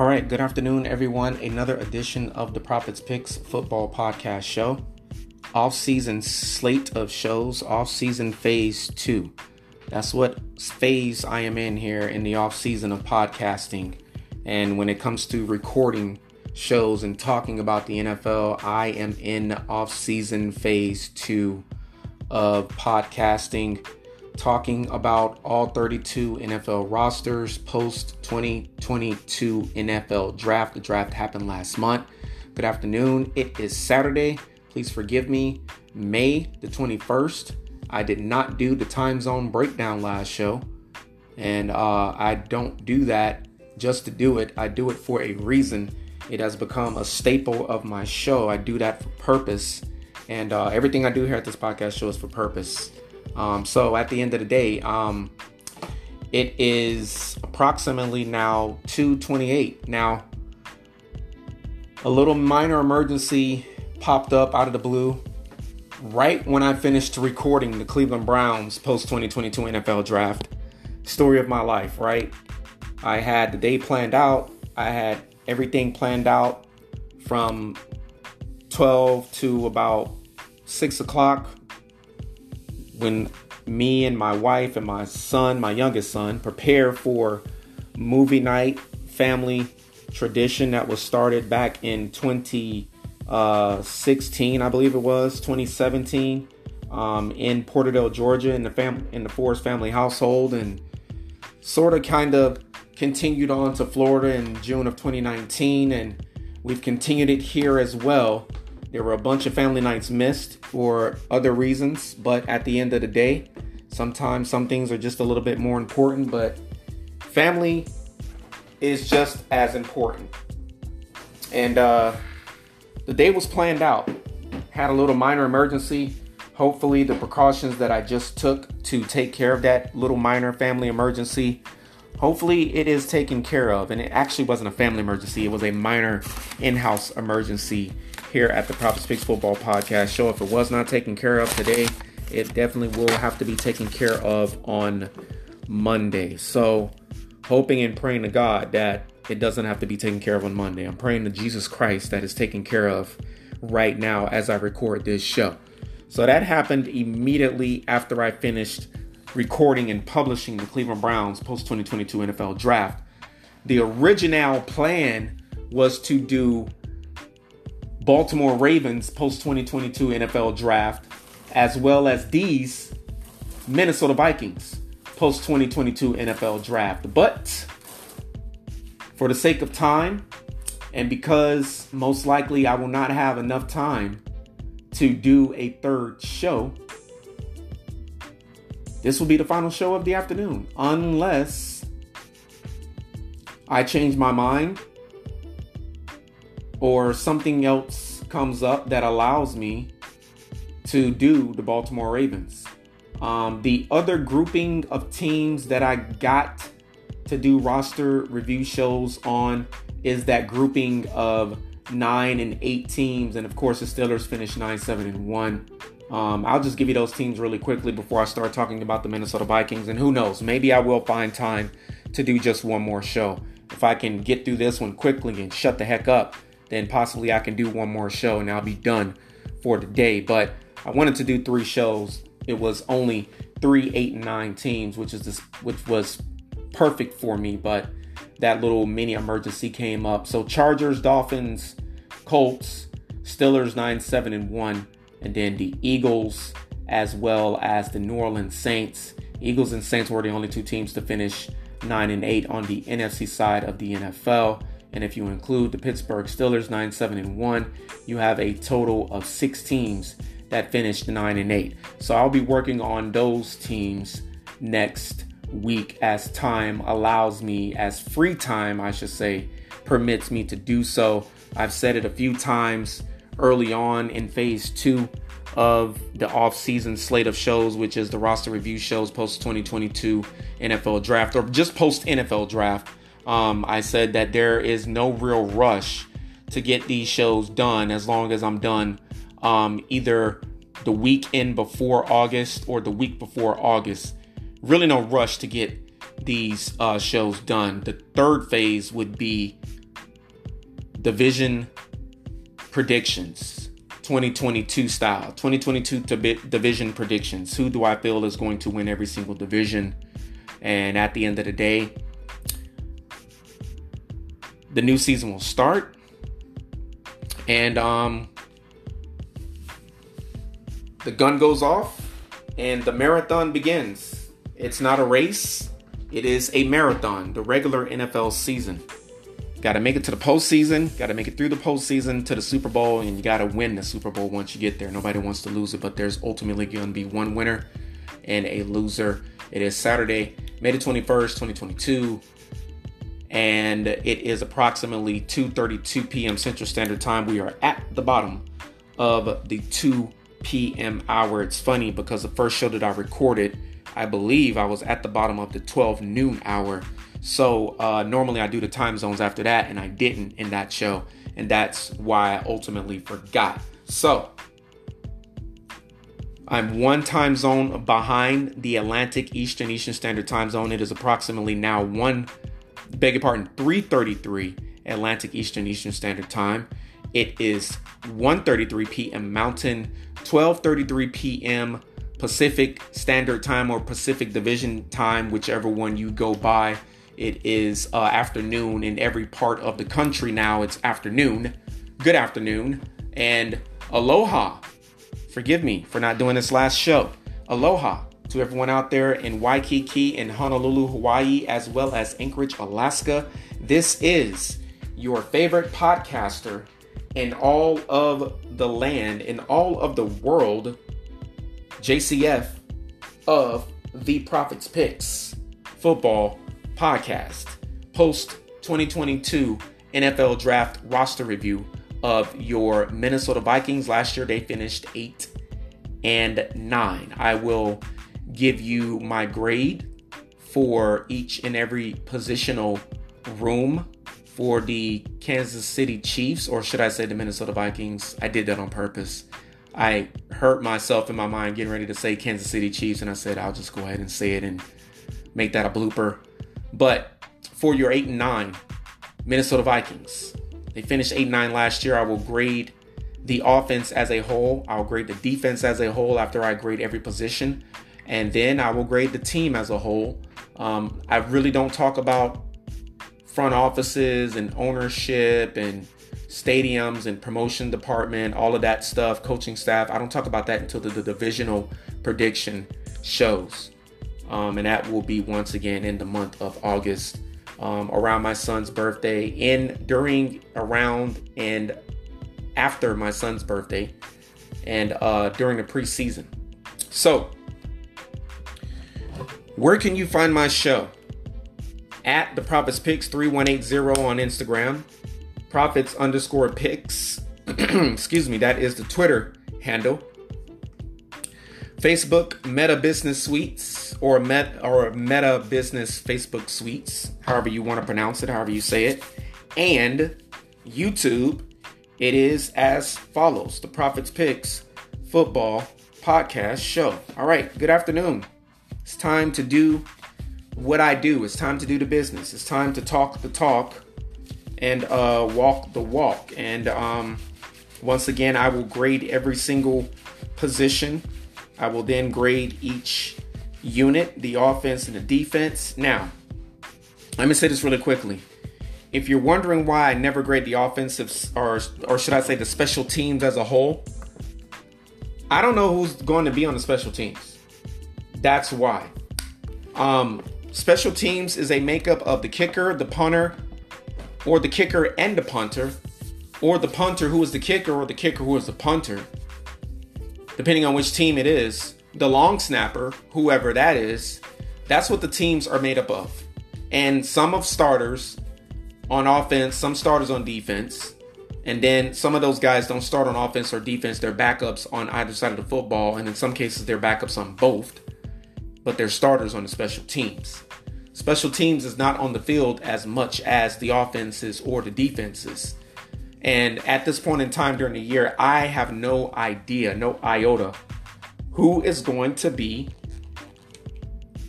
All right, good afternoon, everyone. Another edition of the Prophets Picks Football Podcast Show. Off season slate of shows, off season phase two. That's what phase I am in here in the off season of podcasting. And when it comes to recording shows and talking about the NFL, I am in off season phase two of podcasting talking about all 32 NFL rosters post 2022 NFL draft. The draft happened last month. Good afternoon. It is Saturday. Please forgive me. May the 21st. I did not do the time zone breakdown last show. And uh, I don't do that just to do it. I do it for a reason. It has become a staple of my show. I do that for purpose. And uh, everything I do here at this podcast show is for purpose. Um, so at the end of the day, um, it is approximately now 2:28. Now, a little minor emergency popped up out of the blue right when I finished recording the Cleveland Browns post 2022 NFL draft. Story of my life, right? I had the day planned out. I had everything planned out from 12 to about 6 o'clock when me and my wife and my son, my youngest son, prepare for movie night family tradition that was started back in 2016, I believe it was 2017, um, in Porterdale, Georgia, in the fam in the Forrest family household, and sort of kind of continued on to Florida in June of 2019, and we've continued it here as well. There were a bunch of family nights missed for other reasons, but at the end of the day, sometimes some things are just a little bit more important, but family is just as important. And uh, the day was planned out. Had a little minor emergency. Hopefully, the precautions that I just took to take care of that little minor family emergency, hopefully, it is taken care of. And it actually wasn't a family emergency, it was a minor in house emergency here at the Prophets Picks Football Podcast Show. If it was not taken care of today, it definitely will have to be taken care of on Monday. So, hoping and praying to God that it doesn't have to be taken care of on Monday. I'm praying to Jesus Christ that is taken care of right now as I record this show. So, that happened immediately after I finished recording and publishing the Cleveland Browns post 2022 NFL draft. The original plan was to do Baltimore Ravens post 2022 NFL draft, as well as these Minnesota Vikings post 2022 NFL draft. But for the sake of time, and because most likely I will not have enough time to do a third show, this will be the final show of the afternoon, unless I change my mind or something else comes up that allows me to do the Baltimore Ravens. Um, the other grouping of teams that I got to do roster review shows on is that grouping of nine and eight teams, and of course the Steelers finished nine, seven, and one. Um, I'll just give you those teams really quickly before I start talking about the Minnesota Vikings, and who knows, maybe I will find time to do just one more show. If I can get through this one quickly and shut the heck up, then possibly I can do one more show and I'll be done for the day. But I wanted to do three shows. It was only three, eight, and nine teams, which is this, which was perfect for me. But that little mini emergency came up. So Chargers, Dolphins, Colts, Steelers nine, seven, and one, and then the Eagles as well as the New Orleans Saints. Eagles and Saints were the only two teams to finish nine and eight on the NFC side of the NFL. And if you include the Pittsburgh Steelers 9 7 and 1, you have a total of six teams that finished 9 and 8. So I'll be working on those teams next week as time allows me, as free time, I should say, permits me to do so. I've said it a few times early on in phase two of the off-season slate of shows, which is the roster review shows post 2022 NFL draft or just post NFL draft um, I said that there is no real rush to get these shows done as long as I'm done um, either the weekend before August or the week before August. Really, no rush to get these uh, shows done. The third phase would be division predictions 2022 style 2022 division predictions who do i feel is going to win every single division and at the end of the day the new season will start and um the gun goes off and the marathon begins it's not a race it is a marathon the regular nfl season Got to make it to the postseason. Got to make it through the postseason to the Super Bowl, and you got to win the Super Bowl once you get there. Nobody wants to lose it, but there's ultimately going to be one winner and a loser. It is Saturday, May the 21st, 2022, and it is approximately 2:32 p.m. Central Standard Time. We are at the bottom of the 2 p.m. hour. It's funny because the first show that I recorded, I believe I was at the bottom of the 12 noon hour so uh, normally I do the time zones after that, and I didn't in that show, and that's why I ultimately forgot. So I'm one time zone behind the Atlantic Eastern Eastern Standard Time Zone. It is approximately now one, beg your pardon, 3:33 Atlantic Eastern Eastern Standard Time. It is 1:33 p.m. Mountain, 12:33 p.m. Pacific Standard Time or Pacific Division Time, whichever one you go by. It is uh, afternoon in every part of the country now. It's afternoon. Good afternoon. And aloha. Forgive me for not doing this last show. Aloha to everyone out there in Waikiki and Honolulu, Hawaii, as well as Anchorage, Alaska. This is your favorite podcaster in all of the land, in all of the world, JCF of the Prophets Picks Football podcast, post 2022 NFL draft roster review of your Minnesota Vikings. Last year they finished 8 and 9. I will give you my grade for each and every positional room for the Kansas City Chiefs, or should I say the Minnesota Vikings. I did that on purpose. I hurt myself in my mind getting ready to say Kansas City Chiefs, and I said I'll just go ahead and say it and make that a blooper. But for your eight and nine, Minnesota Vikings, they finished eight and nine last year. I will grade the offense as a whole. I'll grade the defense as a whole after I grade every position, and then I will grade the team as a whole. Um, I really don't talk about front offices and ownership and stadiums and promotion department, all of that stuff, coaching staff. I don't talk about that until the, the divisional prediction shows um, and that will be once again in the month of August um, around my son's birthday, in during, around, and after my son's birthday, and uh, during the preseason. So, where can you find my show? At the Prophets Picks 3180 on Instagram, Prophets underscore Picks. Excuse me, that is the Twitter handle. Facebook Meta Business Suites or Met or Meta Business Facebook Suites, however you want to pronounce it, however you say it, and YouTube. It is as follows: The Prophets Picks Football Podcast Show. All right, good afternoon. It's time to do what I do. It's time to do the business. It's time to talk the talk and uh, walk the walk. And um, once again, I will grade every single position I will then grade each unit, the offense and the defense. Now, let me say this really quickly. If you're wondering why I never grade the offensive or or should I say the special teams as a whole, I don't know who's going to be on the special teams. That's why. Um, special teams is a makeup of the kicker, the punter, or the kicker and the punter, or the punter who is the kicker, or the kicker who is the punter depending on which team it is, the long snapper, whoever that is, that's what the teams are made up of. And some of starters on offense, some starters on defense. And then some of those guys don't start on offense or defense. They're backups on either side of the football. And in some cases, they're backups on both. But they're starters on the special teams. Special teams is not on the field as much as the offenses or the defenses. And at this point in time during the year, I have no idea, no iota, who is going to be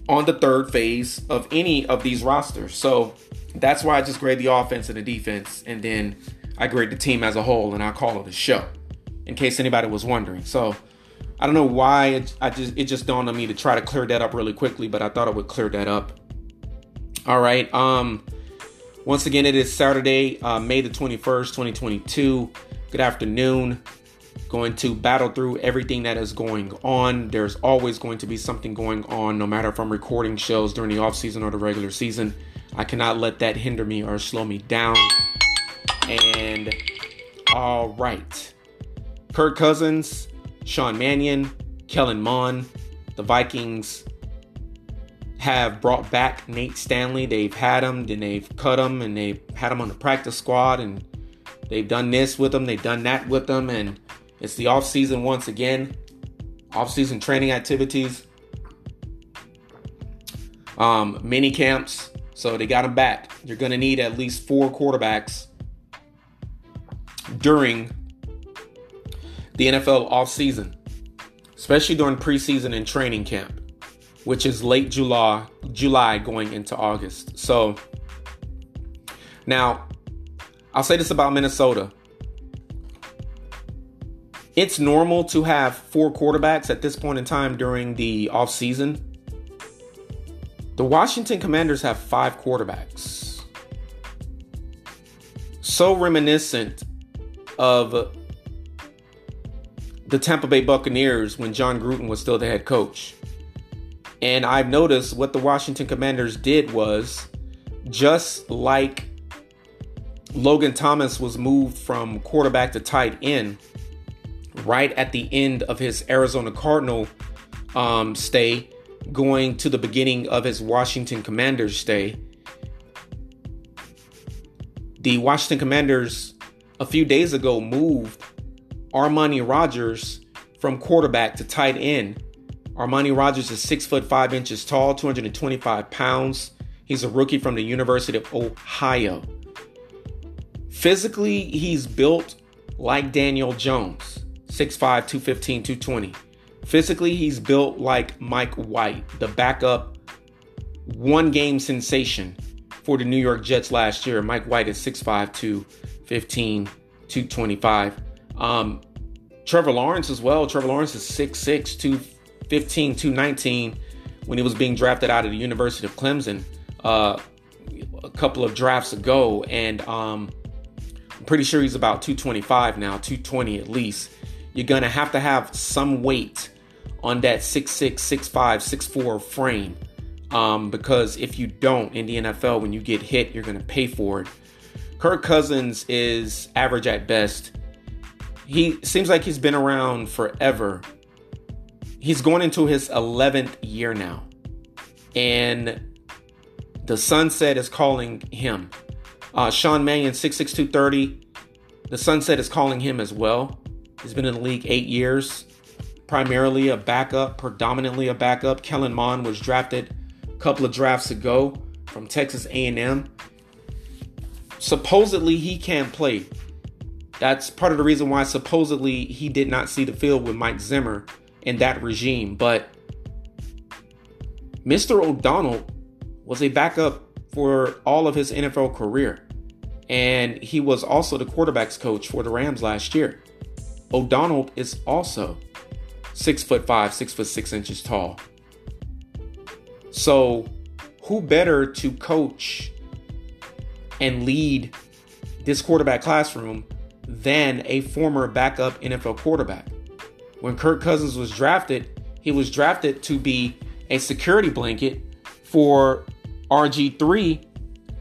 on the third phase of any of these rosters. So that's why I just grade the offense and the defense and then I grade the team as a whole, and I call it a show. In case anybody was wondering, so I don't know why it, I just it just dawned on me to try to clear that up really quickly, but I thought I would clear that up. All right. Um, once again, it is Saturday, uh, May the twenty first, twenty twenty two. Good afternoon going to battle through everything that is going on. There's always going to be something going on, no matter if I'm recording shows during the off season or the regular season. I cannot let that hinder me or slow me down. And all right, Kirk Cousins, Sean Mannion, Kellen Mond, the Vikings have brought back Nate Stanley. They've had him, then they've cut him, and they've had him on the practice squad, and they've done this with him, they've done that with him, and it's the off season once again. Off season training activities. Um, mini camps. So they got them back. You're going to need at least four quarterbacks during the NFL off season, especially during preseason and training camp, which is late July, July going into August. So now I'll say this about Minnesota it's normal to have four quarterbacks at this point in time during the offseason. The Washington Commanders have five quarterbacks. So reminiscent of the Tampa Bay Buccaneers when Jon Gruden was still the head coach. And I've noticed what the Washington Commanders did was just like Logan Thomas was moved from quarterback to tight end right at the end of his Arizona Cardinal um, stay, going to the beginning of his Washington Commanders stay. The Washington Commanders a few days ago moved Armani Rogers from quarterback to tight end. Armani Rogers is six foot five inches tall, 225 pounds. He's a rookie from the University of Ohio. Physically, he's built like Daniel Jones. 6'5, 215, 220. Physically, he's built like Mike White, the backup one game sensation for the New York Jets last year. Mike White is 6'5, 215, 225. Um, Trevor Lawrence as well. Trevor Lawrence is 6'6, 215, 219 when he was being drafted out of the University of Clemson uh, a couple of drafts ago. And um, I'm pretty sure he's about 225 now, 220 at least you're going to have to have some weight on that 6'6, 6'5, 6'4 frame. Um, because if you don't in the NFL, when you get hit, you're going to pay for it. Kirk Cousins is average at best. He seems like he's been around forever. He's going into his 11th year now. And the sunset is calling him. Uh, Sean Mannion, 6'6, 230. The sunset is calling him as well. He's been in the league eight years, primarily a backup, predominantly a backup. Kellen Mond was drafted a couple of drafts ago from Texas A&M. Supposedly he can't play. That's part of the reason why supposedly he did not see the field with Mike Zimmer in that regime. But Mr. O'Donnell was a backup for all of his NFL career. And he was also the quarterback's coach for the Rams last year. O'Donnell is also six foot five, six foot six inches tall. So, who better to coach and lead this quarterback classroom than a former backup NFL quarterback? When Kirk Cousins was drafted, he was drafted to be a security blanket for RG3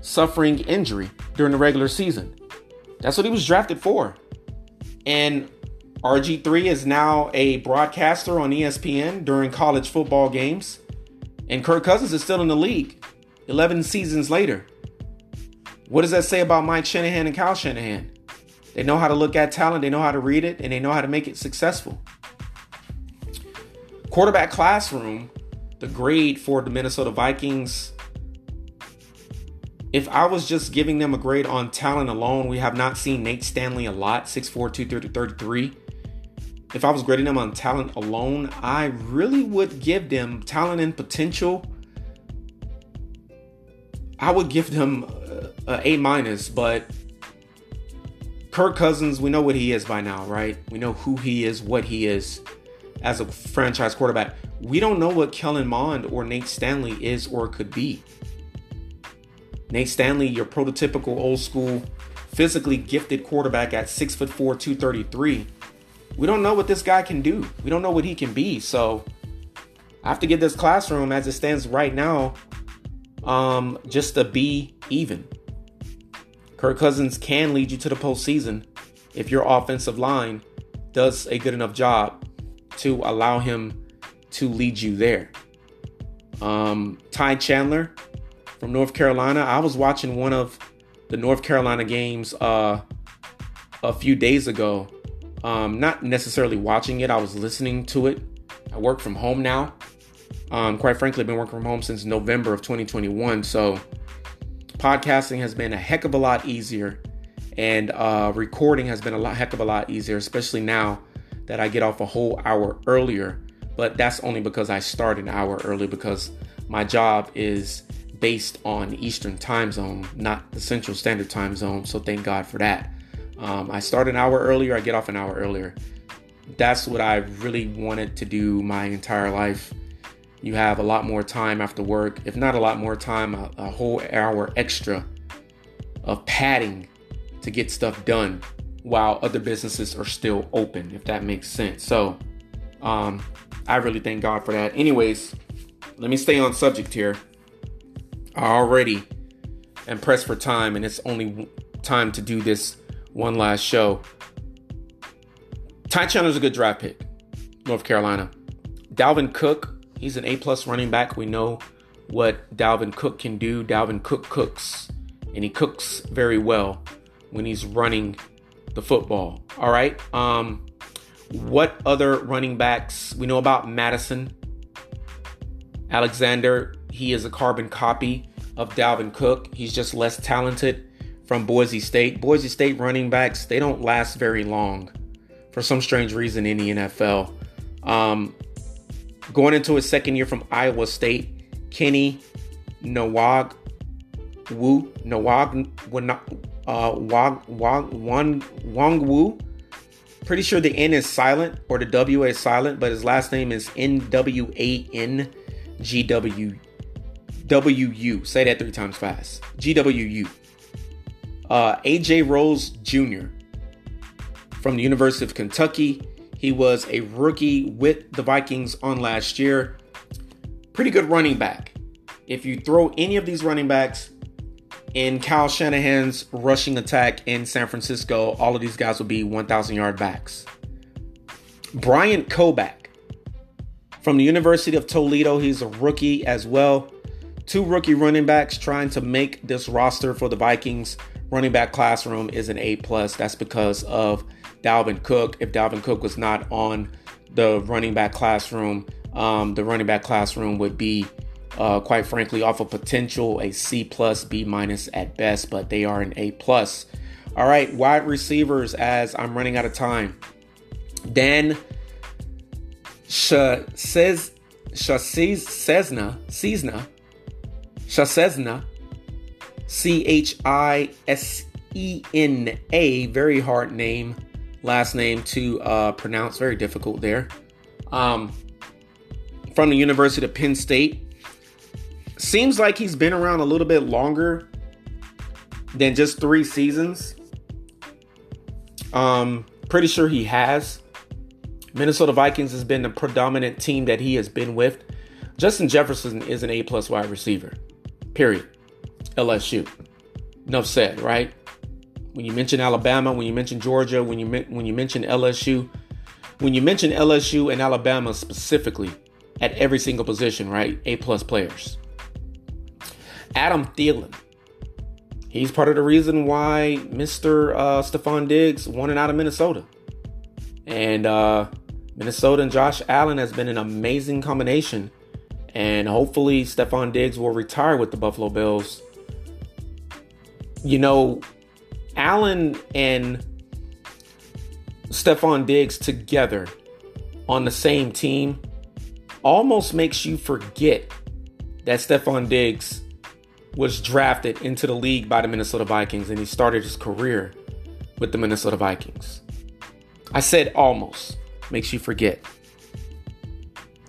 suffering injury during the regular season. That's what he was drafted for. And RG3 is now a broadcaster on ESPN during college football games. And Kirk Cousins is still in the league 11 seasons later. What does that say about Mike Shanahan and Kyle Shanahan? They know how to look at talent, they know how to read it, and they know how to make it successful. Quarterback classroom, the grade for the Minnesota Vikings. If I was just giving them a grade on talent alone, we have not seen Nate Stanley a lot, 6'4, 233 if I was grading them on talent alone, I really would give them talent and potential. I would give them a, a minus, but Kirk Cousins, we know what he is by now, right? We know who he is, what he is as a franchise quarterback. We don't know what Kellen Mond or Nate Stanley is or could be. Nate Stanley, your prototypical old school, physically gifted quarterback at six foot four, 233. We don't know what this guy can do. We don't know what he can be. So I have to give this classroom as it stands right now, um, just a B even. Kirk Cousins can lead you to the postseason if your offensive line does a good enough job to allow him to lead you there. Um, Ty Chandler from North Carolina. I was watching one of the North Carolina games uh, a few days ago. Um, not necessarily watching it, I was listening to it. I work from home now. Um, quite frankly, I've been working from home since November of 2021. So podcasting has been a heck of a lot easier, and uh, recording has been a lot heck of a lot easier, especially now that I get off a whole hour earlier. But that's only because I start an hour early because my job is based on Eastern time zone, not the Central Standard Time zone. So thank God for that. Um, I start an hour earlier, I get off an hour earlier. That's what I really wanted to do my entire life you have a lot more time after work, if not a lot more time, a, a whole hour extra of padding to get stuff done while other businesses are still open, if that makes sense. So, um, I really thank God for that. Anyways, let me stay on subject here. I already am pressed for time, and it's only time to do this one last show. Ty Chandler's a good draft pick, North Carolina. Dalvin Cook He's an A plus running back. We know what Dalvin Cook can do. Dalvin Cook cooks, and he cooks very well when he's running the football. All right. Um, what other running backs we know about Madison. Alexander, he is a carbon copy of Dalvin Cook. He's just less talented from Boise State. Boise State running backs, they don't last very long for some strange reason in the NFL. Um, Going into his second year from Iowa State, Kenny Nawag Wu Nawag uh, Wang Wu. Pretty sure the N is silent or the W is silent, but his last name is N W A N G W W U. Say that three times fast. G W U. Uh, AJ Rose Jr. from the University of Kentucky. He was a rookie with the Vikings on last year. Pretty good running back. If you throw any of these running backs in Kyle Shanahan's rushing attack in San Francisco, all of these guys will be 1,000 yard backs. Bryant Koback from the University of Toledo, he's a rookie as well. Two rookie running backs trying to make this roster for the Vikings running back classroom is an A plus. That's because of Dalvin Cook. If Dalvin Cook was not on the running back classroom, um, the running back classroom would be, uh, quite frankly, off of potential a C plus, B minus at best, but they are an A plus. All right, wide receivers. As I'm running out of time, Dan Sh- says Cesna Cesna Chasesna C H I S E N A, very hard name last name to uh, pronounce, very difficult there. Um, from the University of Penn State. Seems like he's been around a little bit longer than just three seasons. Um, pretty sure he has. Minnesota Vikings has been the predominant team that he has been with. Justin Jefferson is an A plus wide receiver. Period. LSU. Enough said, right? When you mention Alabama, when you mention Georgia, when you when you mention LSU, when you mention LSU and Alabama specifically at every single position, right? A plus players. Adam Thielen. He's part of the reason why Mr. Uh, Stefon Diggs wanted out of Minnesota. And uh, Minnesota and Josh Allen has been an amazing combination. And hopefully, Stefon Diggs will retire with the Buffalo Bills. You know, Allen and Stefon Diggs together on the same team almost makes you forget that Stefon Diggs was drafted into the league by the Minnesota Vikings and he started his career with the Minnesota Vikings. I said almost. Makes you forget.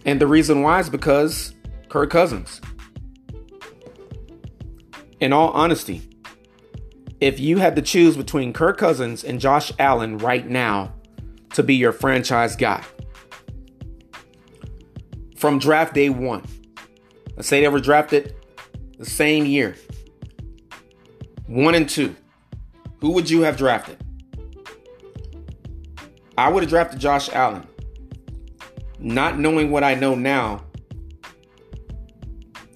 And the reason why is because Kirk Cousins. In all honesty, if you had to choose between Kirk Cousins and Josh Allen right now to be your franchise guy from draft day one, let's say they were drafted the same year, one and two, who would you have drafted? I would have drafted Josh Allen. Not knowing what I know now,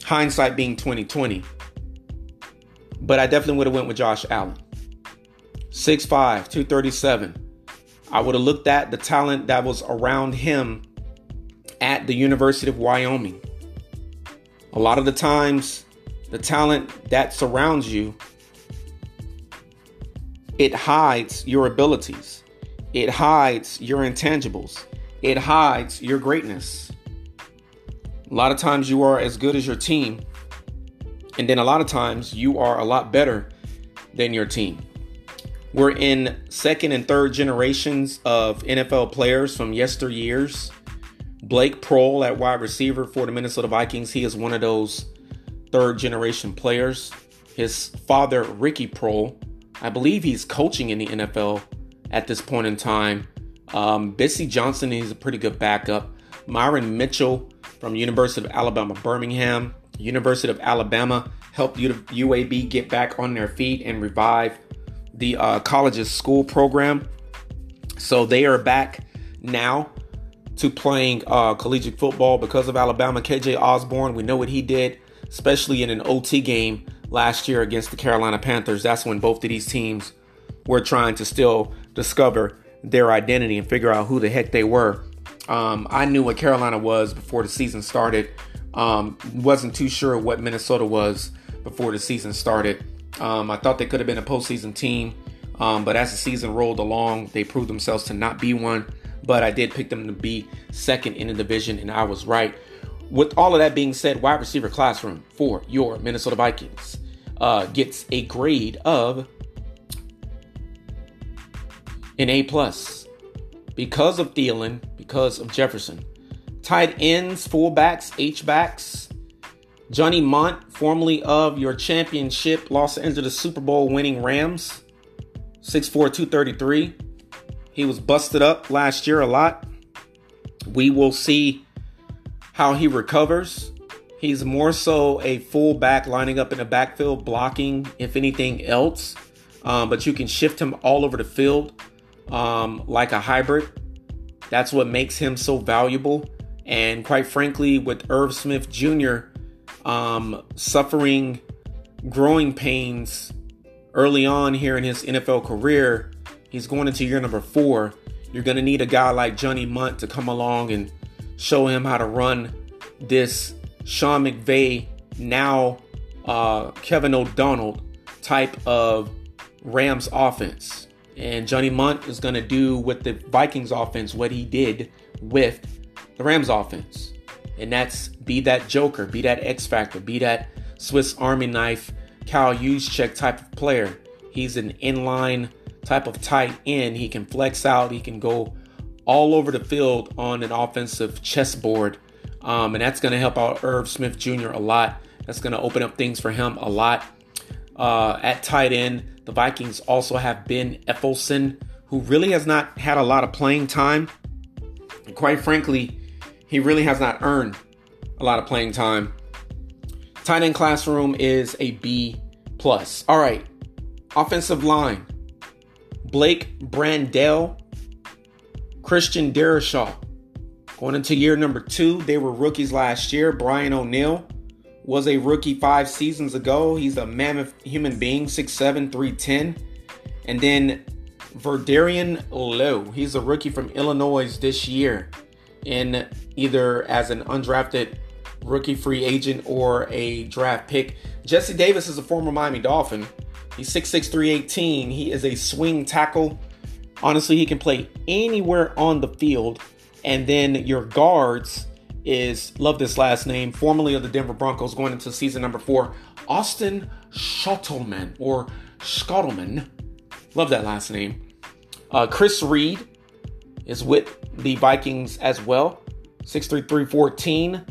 hindsight being 2020. But I definitely would have went with Josh Allen. 6'5, 237. I would have looked at the talent that was around him at the University of Wyoming. A lot of the times, the talent that surrounds you it hides your abilities. It hides your intangibles. It hides your greatness. A lot of times you are as good as your team, and then a lot of times you are a lot better than your team. We're in second and third generations of NFL players from yesteryears. Blake Proehl at wide receiver for the Minnesota Vikings, he is one of those third generation players. His father, Ricky Proehl, I believe he's coaching in the NFL at this point in time. Um, Bisi Johnson, he's a pretty good backup. Myron Mitchell from University of Alabama, Birmingham. University of Alabama helped UAB get back on their feet and revive the uh, college's school program. So they are back now to playing uh, collegiate football because of Alabama. KJ Osborne, we know what he did, especially in an OT game last year against the Carolina Panthers. That's when both of these teams were trying to still discover their identity and figure out who the heck they were. Um, I knew what Carolina was before the season started. Um, wasn't too sure what Minnesota was before the season started. Um, I thought they could have been a postseason team, um, but as the season rolled along, they proved themselves to not be one. But I did pick them to be second in the division, and I was right. With all of that being said, wide receiver classroom for your Minnesota Vikings uh, gets a grade of an A plus because of Thielen, because of Jefferson. Tight ends, fullbacks, H backs. Johnny Mundt, formerly of your championship Los Angeles Super Bowl winning Rams, 6'4, 233. He was busted up last year a lot. We will see how he recovers. He's more so a fullback lining up in the backfield, blocking, if anything else. Um, but you can shift him all over the field um, like a hybrid. That's what makes him so valuable. And quite frankly, with Irv Smith Jr. Um, suffering growing pains early on here in his NFL career, he's going into year number four. You're going to need a guy like Johnny Mundt to come along and show him how to run this Sean McVay, now uh, Kevin O'Donnell type of Rams offense. And Johnny Mundt is going to do with the Vikings offense what he did with the Rams offense. And that's be that joker, be that X factor, be that Swiss Army knife, Kyle Juszczyk type of player. He's an inline type of tight end. He can flex out, he can go all over the field on an offensive chessboard. Um, and that's going to help out Irv Smith Jr. a lot. That's going to open up things for him a lot. Uh, at tight end, the Vikings also have Ben Ellefson, who really has not had a lot of playing time. And quite frankly, he really has not earned a lot of playing time. Tight end classroom is a B plus. All right, offensive line: Blake Brandel Christian Darrisaw. Going into year number two, they were rookies last year. Brian O'Neill was a rookie five seasons ago. He's a mammoth human being, 6'7, 310. And then Vederian Lowe. He's a rookie from Illinois this year in either as an undrafted rookie free agent or a draft pick. Jesse Davis is a former Miami Dolphin. He's 6'6, 318. He is a swing tackle Honestly, he can play anywhere on the field. And then your guards is, love this last name, formerly of the Denver Broncos, going into season number four, Austin Schottleman or Schottleman. Love that last name. Uh, Chris Reed is with the Vikings as well. 63314.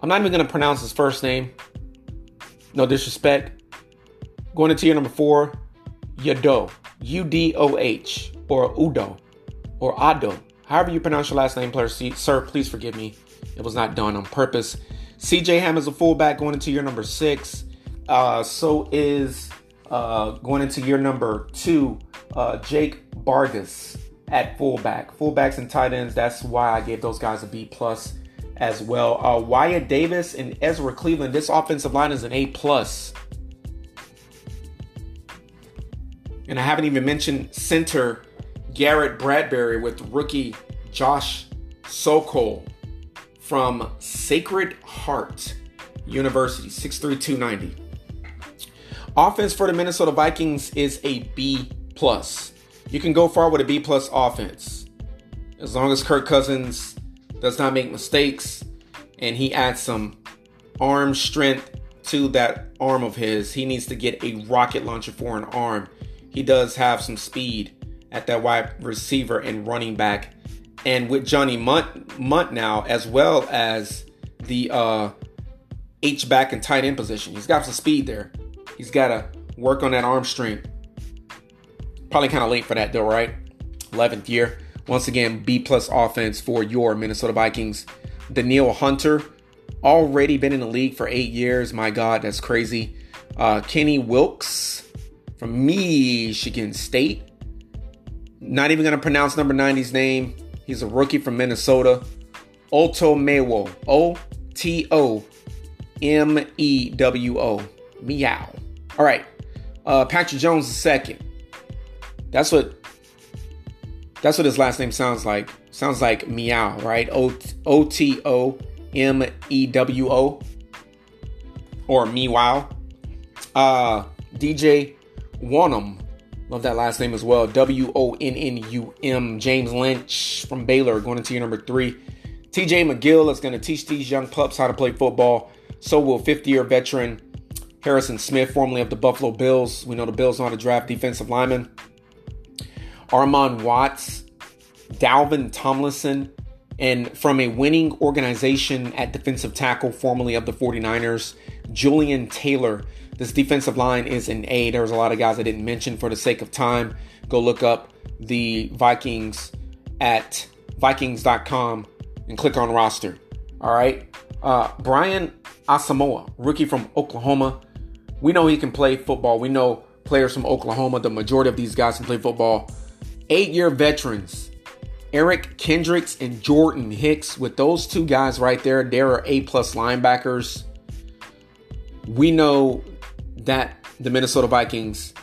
I'm not even going to pronounce his first name. No disrespect. Going into your number four, Yado. U D O H. Or Udo. Or Ado. However you pronounce your last name, player C. Sir, please forgive me. It was not done on purpose. CJ Ham is a fullback going into your number six. Uh, so is uh, going into year number two, uh, Jake Bargas at fullback. Fullbacks and tight ends, that's why I gave those guys a B plus as well. Uh, Wyatt Davis and Ezra Cleveland, this offensive line is an A plus. And I haven't even mentioned center Garrett Bradbury with rookie Josh Sokol from Sacred Heart University, 63290. Offense for the Minnesota Vikings is a B plus. You can go far with a B plus offense. As long as Kirk Cousins does not make mistakes and he adds some arm strength to that arm of his, he needs to get a rocket launcher for an arm. He does have some speed at that wide receiver and running back. And with Johnny Munt, Mundt now, as well as the uh, H back and tight end position, he's got some speed there. He's got to work on that arm strength. Probably kind of late for that though, right? 11th year. Once again, B plus offense for your Minnesota Vikings. Danielle Hunter, already been in the league for eight years. My God, that's crazy. Uh, Kenny Wilkes from Michigan State. Not even going to pronounce number 90's name. He's a rookie from Minnesota. Oto Mewo. O T O M E W O. Meow. All right. Uh, Patrick Jones the second. That's what that's what his last name sounds like. Sounds like meow, right? O T O M E W O or meow. Uh, DJ Wonnum. Love that last name as well. W O N N U M. James Lynch from Baylor going into your number three. TJ McGill is going to teach these young pups how to play football. So will 50 year veteran Harrison Smith, formerly of the Buffalo Bills. We know the Bills know how to draft defensive linemen. Armon Watts, Dalvin Tomlinson, and from a winning organization at defensive tackle, formerly of the 49ers, Julian Taylor. This defensive line is an A. There's a lot of guys I didn't mention for the sake of time. Go look up the Vikings at Vikings.com and click on roster. All right. Uh, Brian Asamoah, rookie from Oklahoma, we know he can play football. We know players from Oklahoma, the majority of these guys can play football. Eight year veterans, Eric Kendricks and Jordan Hicks. With those two guys right there, there are A plus linebackers. We know that the Minnesota Vikings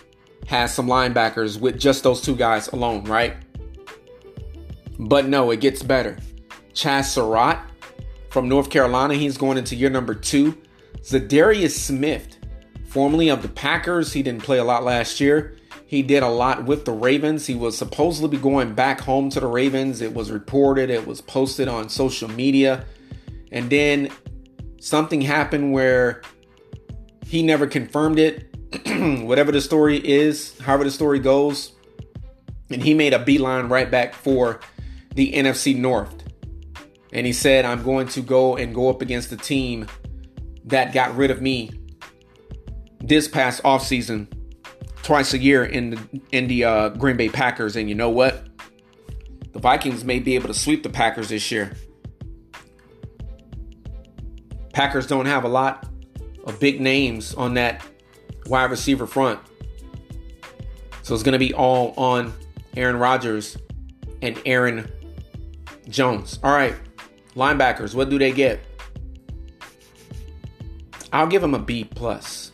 has some linebackers with just those two guys alone, right? But no, it gets better. Chazz Surratt from North Carolina, he's going into year number two. Za'Darius Smith formerly of the Packers. He didn't play a lot last year. He did a lot with the Ravens. He was supposedly going back home to the Ravens. It was reported, it was posted on social media. And then something happened where he never confirmed it. Whatever the story is, however the story goes, and he made a beeline right back for the NFC North. And he said, I'm going to go and go up against the team that got rid of me this past offseason twice a year in the in the uh, Green Bay Packers, and you know what? The Vikings may be able to sweep the Packers this year. Packers don't have a lot of big names on that wide receiver front. So it's going to be all on Aaron Rodgers and Aaron Jones. All right, linebackers, what do they get? I'll give them a B plus.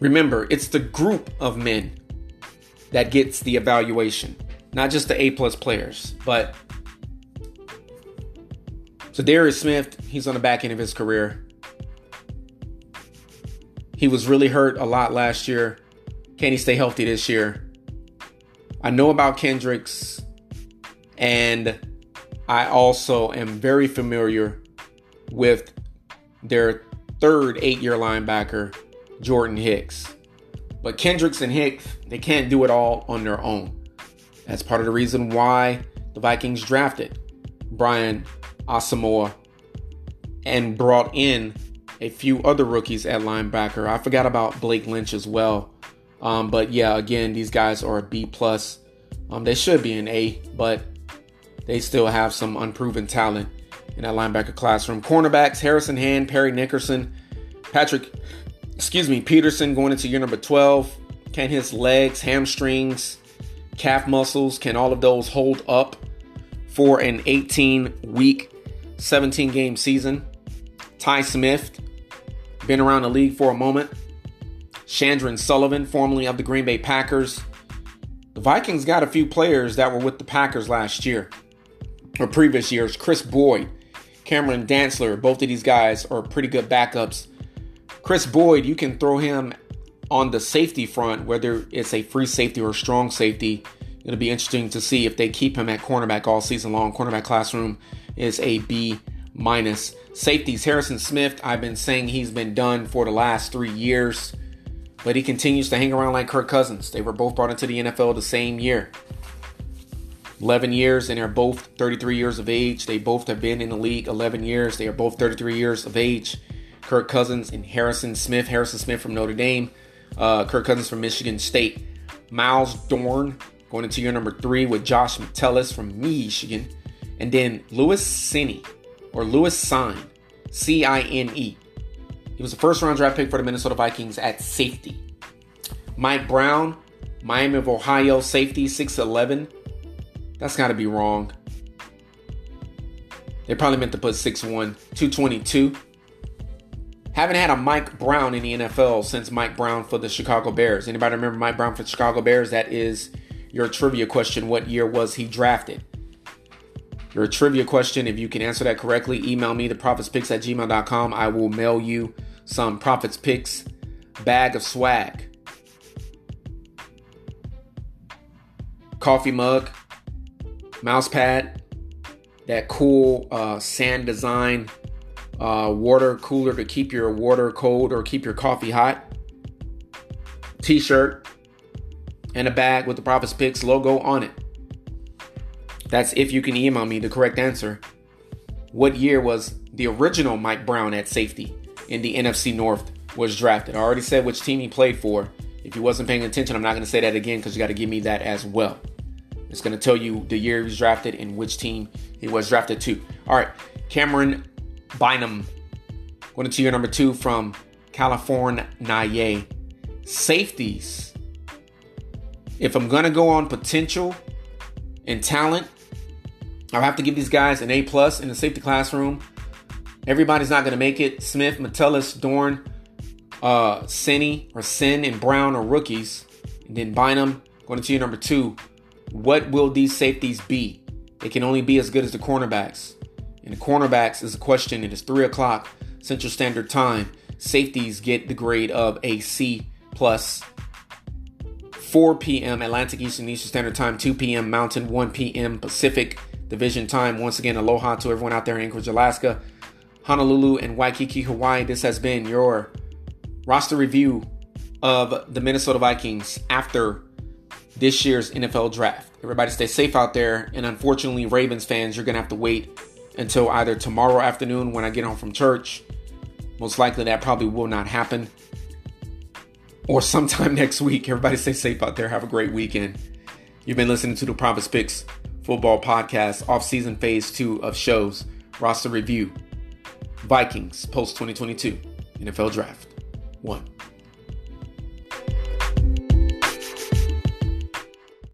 Remember, it's the group of men that gets the evaluation, not just the A plus players. But Za'Darius Smith, he's on the back end of his career. He was really hurt a lot last year. Can he stay healthy this year? I know about Kendricks, and I also am very familiar with their third eight year linebacker, Jordan Hicks. But Kendricks and Hicks, they can't do it all on their own. That's part of the reason why the Vikings drafted Brian Asamoah and brought in a few other rookies at linebacker. I forgot about Blake Lynch as well. Um, but yeah, again, these guys are a B plus. Um, they should be an A, but they still have some unproven talent in that linebacker classroom. Cornerbacks: Harrison Hand, Parry Nickerson, Patrick, excuse me, Peterson going into year number 12. Can his legs, hamstrings, calf muscles, can all of those hold up for an 18 week, 17 game season? Ty Smith, been around the league for a moment. Chandon Sullivan, formerly of the Green Bay Packers. The Vikings got a few players that were with the Packers last year or previous years. Kris Boyd, Cameron Dantzler, both of these guys are pretty good backups. Kris Boyd, you can throw him on the safety front, whether it's a free safety or a strong safety. It'll be interesting to see if they keep him at cornerback all season long. Cornerback classroom is a B minus. Safeties, Harrison Smith, I've been saying he's been done for the last three years, but he continues to hang around like Kirk Cousins. They were both brought into the NFL the same year. 11 years, and they're both 33 years of age. They both have been in the league 11 years. They are both 33 years of age. Kirk Cousins and Harrison Smith. Harrison Smith from Notre Dame, uh, Kirk Cousins from Michigan State. Myles Dorn going into year number three with Josh Metellus from Michigan. And then Lewis Cine, or Lewis Sign, C I N E. He was a first round draft pick for the Minnesota Vikings at safety. Mike Brown, Miami of Ohio, safety, 6'11. That's got to be wrong. They probably meant to put 6'1, 222. Haven't had a Mike Brown in the NFL since Mike Brown for the Chicago Bears. Anybody remember Mike Brown for the Chicago Bears? That is your trivia question. What year was he drafted? Your trivia question, if you can answer that correctly, email me, theprophetspicks at gmail.com. I will mail you some Prophets Picks bag of swag. Coffee mug, mouse pad, that cool uh, sand design uh, water cooler to keep your water cold or keep your coffee hot, t shirt, and a bag with the Prophets Picks logo on it. That's if you can email me the correct answer. What year was the original Mike Brown at safety in the NFC North was drafted? I already said which team he played for. If you wasn't paying attention, I'm not going to say that again because you got to give me that as well. It's going to tell you the year he was drafted and which team he was drafted to. All right, Cameron Bynum going into year number two from California. Safeties. If I'm going to go on potential and talent, I'll have to give these guys an A plus in the safety classroom. Everybody's not going to make it. Smith, Metellus, Dorn, uh, Cine or Sin and Brown are rookies. And then Bynum going into year number two. What will these safeties be? They can only be as good as the cornerbacks. And the cornerbacks is a question. It is 3 o'clock Central Standard Time. Safeties get the grade of a C plus. 4 p.m. Atlantic Eastern Eastern Standard Time, 2 p.m. Mountain, 1 p.m. Pacific Division Time. Once again, aloha to everyone out there in Anchorage, Alaska, Honolulu, and Waikiki, Hawaii. This has been your roster review of the Minnesota Vikings after this year's NFL draft. Everybody stay safe out there. And unfortunately, Ravens fans, you're going to have to wait until either tomorrow afternoon when I get home from church. Most likely that probably will not happen. Or sometime next week. Everybody stay safe out there. Have a great weekend. You've been listening to the Prophets Picks Football Podcast, off-season phase two of shows, roster review, Vikings post 2022 NFL Draft. One.